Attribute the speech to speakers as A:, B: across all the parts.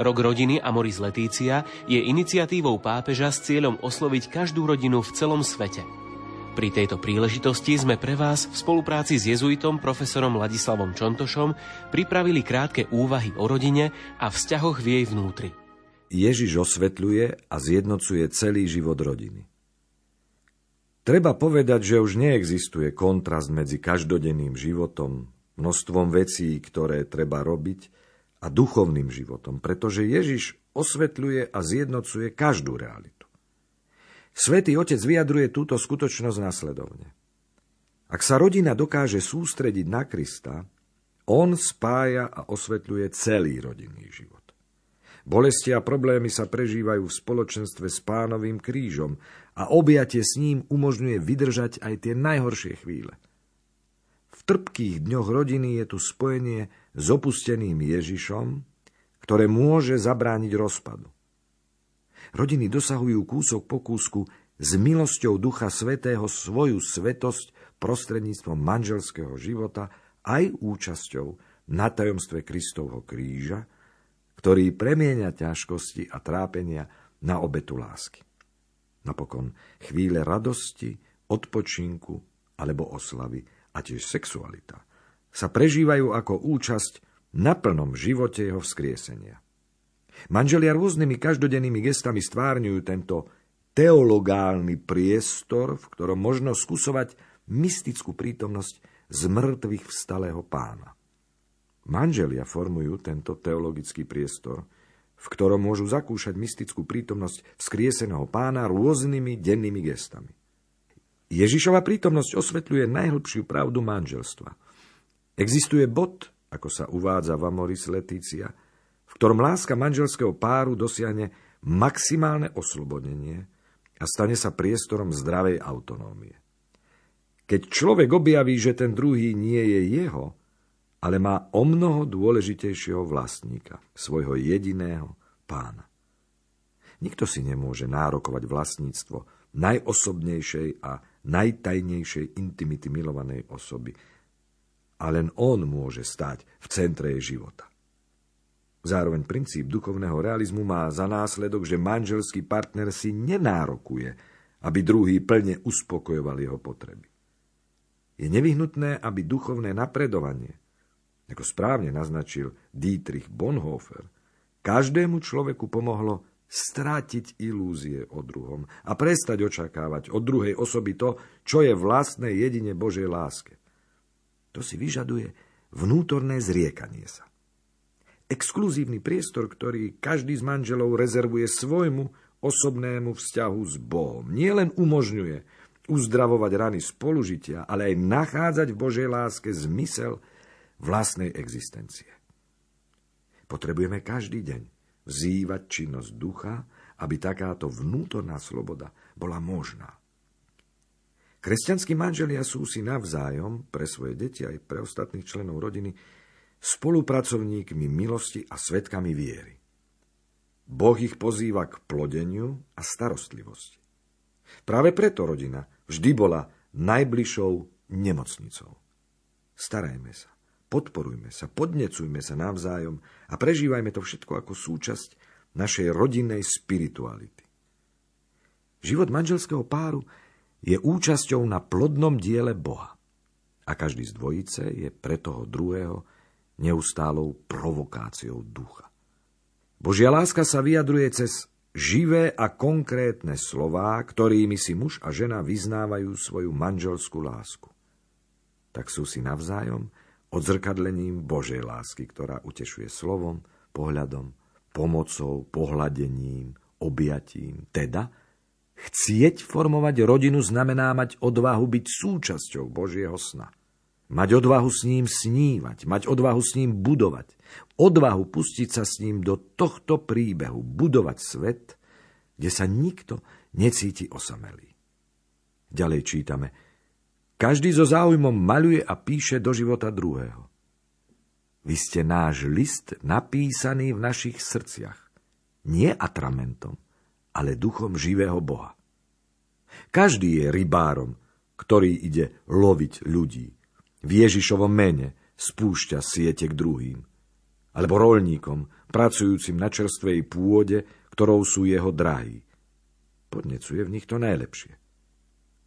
A: Rok rodiny Amoris Letícia je iniciatívou pápeža s cieľom osloviť každú rodinu v celom svete – pri tejto príležitosti sme pre vás v spolupráci s jezuitom profesorom Ladislavom Čontošom pripravili krátke úvahy o rodine a vzťahoch v jej vnútri.
B: Ježiš osvetľuje a zjednocuje celý život rodiny. Treba povedať, že už neexistuje kontrast medzi každodenným životom, množstvom vecí, ktoré treba robiť, a duchovným životom, pretože Ježiš osvetľuje a zjednocuje každú realitu. Svetý Otec vyjadruje túto skutočnosť následovne. Ak sa rodina dokáže sústrediť na Krista, on spája a osvetľuje celý rodinný život. Bolesti a problémy sa prežívajú v spoločenstve s pánovým krížom a objatie s ním umožňuje vydržať aj tie najhoršie chvíle. V trpkých dňoch rodiny je tu spojenie s opusteným Ježišom, ktoré môže zabrániť rozpadu. Rodiny dosahujú kúsok po kúsku s milosťou Ducha Svetého svoju svetosť prostredníctvom manželského života aj účasťou na tajomstve Kristovho kríža, ktorý premieňa ťažkosti a trápenia na obetu lásky. Napokon chvíle radosti, odpočinku alebo oslavy a tiež sexualita sa prežívajú ako účasť na plnom živote jeho vzkriesenia. Manželia rôznymi každodennými gestami stvárňujú tento teologálny priestor, v ktorom možno skúsovať mystickú prítomnosť z mŕtvych vstalého pána. Manželia formujú tento teologický priestor, v ktorom môžu zakúšať mystickú prítomnosť vzkrieseného pána rôznymi dennými gestami. Ježišova prítomnosť osvetľuje najhlbšiu pravdu manželstva. Existuje bod, ako sa uvádza v Amoris Letícia, v ktorom láska manželského páru dosiahne maximálne oslobodenie a stane sa priestorom zdravej autonómie. Keď človek objaví, že ten druhý nie je jeho, ale má o mnoho dôležitejšieho vlastníka, svojho jediného pána. Nikto si nemôže nárokovať vlastníctvo najosobnejšej a najtajnejšej intimity milovanej osoby. A len on môže stať v centre jej života. Zároveň princíp duchovného realizmu má za následok, že manželský partner si nenárokuje, aby druhý plne uspokojoval jeho potreby. Je nevyhnutné, aby duchovné napredovanie, ako správne naznačil Dietrich Bonhoeffer, každému človeku pomohlo strátiť ilúzie o druhom a prestať očakávať od druhej osoby to, čo je vlastné jedine Božej láske. To si vyžaduje vnútorné zriekanie sa exkluzívny priestor, ktorý každý z manželov rezervuje svojmu osobnému vzťahu s Bohom. Nie len umožňuje uzdravovať rany spolužitia, ale aj nachádzať v Božej láske zmysel vlastnej existencie. Potrebujeme každý deň vzývať činnosť ducha, aby takáto vnútorná sloboda bola možná. Kresťanskí manželia sú si navzájom pre svoje deti aj pre ostatných členov rodiny spolupracovníkmi milosti a svetkami viery. Boh ich pozýva k plodeniu a starostlivosti. Práve preto rodina vždy bola najbližšou nemocnicou. Starajme sa, podporujme sa, podnecujme sa navzájom a prežívajme to všetko ako súčasť našej rodinnej spirituality. Život manželského páru je účasťou na plodnom diele Boha. A každý z dvojice je pre toho druhého neustálou provokáciou ducha. Božia láska sa vyjadruje cez živé a konkrétne slová, ktorými si muž a žena vyznávajú svoju manželskú lásku. Tak sú si navzájom odzrkadlením Božej lásky, ktorá utešuje slovom, pohľadom, pomocou, pohľadením, objatím. Teda, chcieť formovať rodinu znamená mať odvahu byť súčasťou Božieho sna. Mať odvahu s ním snívať, mať odvahu s ním budovať, odvahu pustiť sa s ním do tohto príbehu, budovať svet, kde sa nikto necíti osamelý. Ďalej čítame. Každý so záujmom maluje a píše do života druhého. Vy ste náš list napísaný v našich srdciach. Nie atramentom, ale duchom živého Boha. Každý je rybárom, ktorý ide loviť ľudí v Ježišovom mene spúšťa siete k druhým. Alebo rolníkom, pracujúcim na čerstvej pôde, ktorou sú jeho drahy. Podnecuje v nich to najlepšie.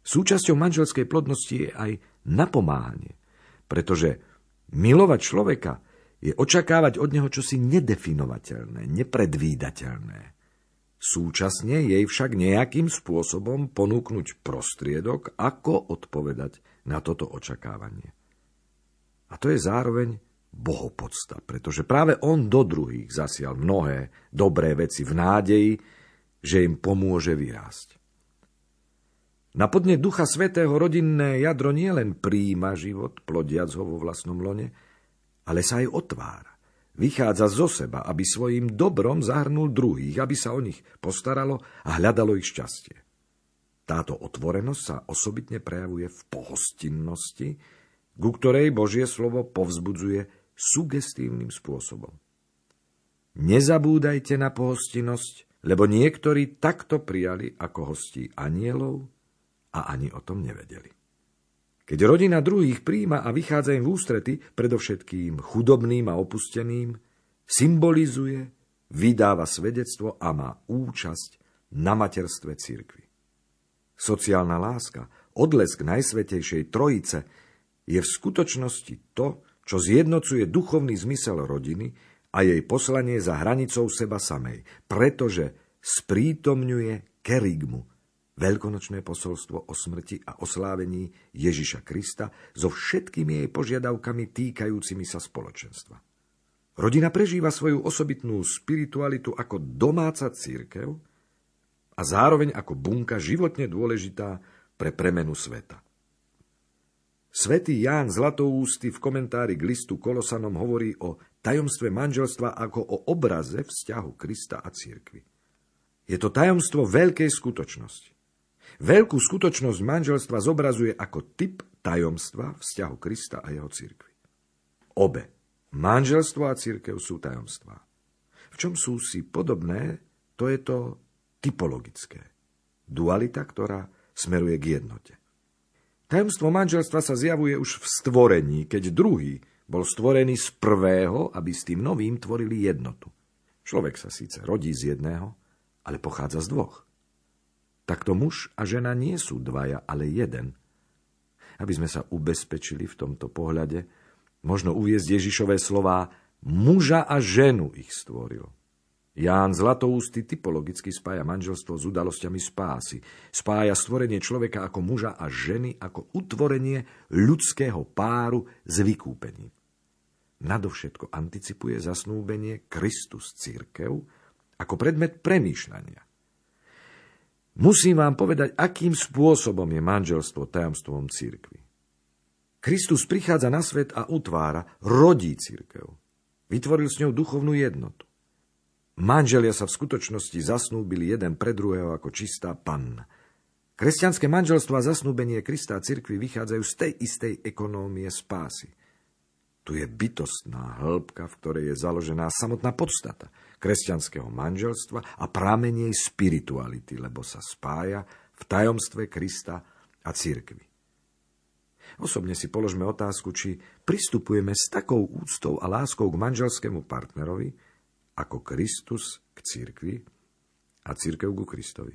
B: Súčasťou manželskej plodnosti je aj napomáhanie, pretože milovať človeka je očakávať od neho čosi nedefinovateľné, nepredvídateľné. Súčasne jej však nejakým spôsobom ponúknuť prostriedok, ako odpovedať na toto očakávanie. A to je zároveň bohopodsta, pretože práve on do druhých zasial mnohé dobré veci v nádeji, že im pomôže vyrásť. Na podne Ducha Svetého rodinné jadro nie len príjima život, plodiac ho vo vlastnom lone, ale sa aj otvára. Vychádza zo seba, aby svojim dobrom zahrnul druhých, aby sa o nich postaralo a hľadalo ich šťastie. Táto otvorenosť sa osobitne prejavuje v pohostinnosti, ku ktorej Božie slovo povzbudzuje sugestívnym spôsobom. Nezabúdajte na pohostinnosť, lebo niektorí takto prijali ako hostí anielov a ani o tom nevedeli. Keď rodina druhých príjma a vychádza im v ústrety, predovšetkým chudobným a opusteným, symbolizuje, vydáva svedectvo a má účasť na materstve cirkvi. Sociálna láska, odlesk Najsvetejšej Trojice je v skutočnosti to, čo zjednocuje duchovný zmysel rodiny a jej poslanie za hranicou seba samej, pretože sprítomňuje kerigmu, veľkonočné posolstvo o smrti a oslávení Ježiša Krista so všetkými jej požiadavkami týkajúcimi sa spoločenstva. Rodina prežíva svoju osobitnú spiritualitu ako domáca církev a zároveň ako bunka životne dôležitá pre premenu sveta. Svetý Ján Zlatoústy v komentári k listu Kolosanom hovorí o tajomstve manželstva ako o obraze vzťahu Krista a církvy. Je to tajomstvo veľkej skutočnosti. Veľkú skutočnosť manželstva zobrazuje ako typ tajomstva vzťahu Krista a jeho církvy. Obe, manželstvo a církev sú tajomstvá. V čom sú si podobné, to je to typologické. Dualita, ktorá smeruje k jednote. Tajomstvo manželstva sa zjavuje už v stvorení, keď druhý bol stvorený z prvého, aby s tým novým tvorili jednotu. Človek sa síce rodí z jedného, ale pochádza z dvoch. Takto muž a žena nie sú dvaja, ale jeden. Aby sme sa ubezpečili v tomto pohľade, možno uviezť Ježišové slová muža a ženu ich stvoril. Ján Zlatoústy typologicky spája manželstvo s udalosťami spásy. Spája stvorenie človeka ako muža a ženy ako utvorenie ľudského páru s vykúpením. Nadovšetko anticipuje zasnúbenie Kristus církev ako predmet premýšľania. Musím vám povedať, akým spôsobom je manželstvo tajomstvom církvy. Kristus prichádza na svet a utvára, rodí církev. Vytvoril s ňou duchovnú jednotu. Manželia sa v skutočnosti zasnúbili jeden pre druhého ako čistá panna. Kresťanské manželstvo a zasnúbenie Krista a cirkvi vychádzajú z tej istej ekonómie spásy. Tu je bytostná hĺbka, v ktorej je založená samotná podstata kresťanského manželstva a pramenej spirituality, lebo sa spája v tajomstve Krista a cirkvi. Osobne si položme otázku, či pristupujeme s takou úctou a láskou k manželskému partnerovi, ako Kristus k cirkvi a cirkev ku Kristovi.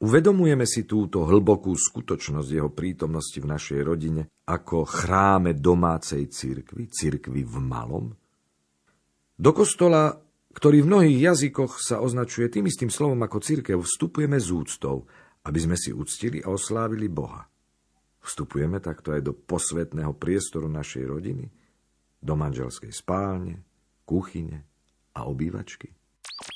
B: Uvedomujeme si túto hlbokú skutočnosť jeho prítomnosti v našej rodine ako chráme domácej cirkvi, cirkvi v malom? Do kostola, ktorý v mnohých jazykoch sa označuje tým istým slovom ako cirkev, vstupujeme z úctou, aby sme si uctili a oslávili Boha. Vstupujeme takto aj do posvetného priestoru našej rodiny, do manželskej spálne, kuchyne, a obývačky?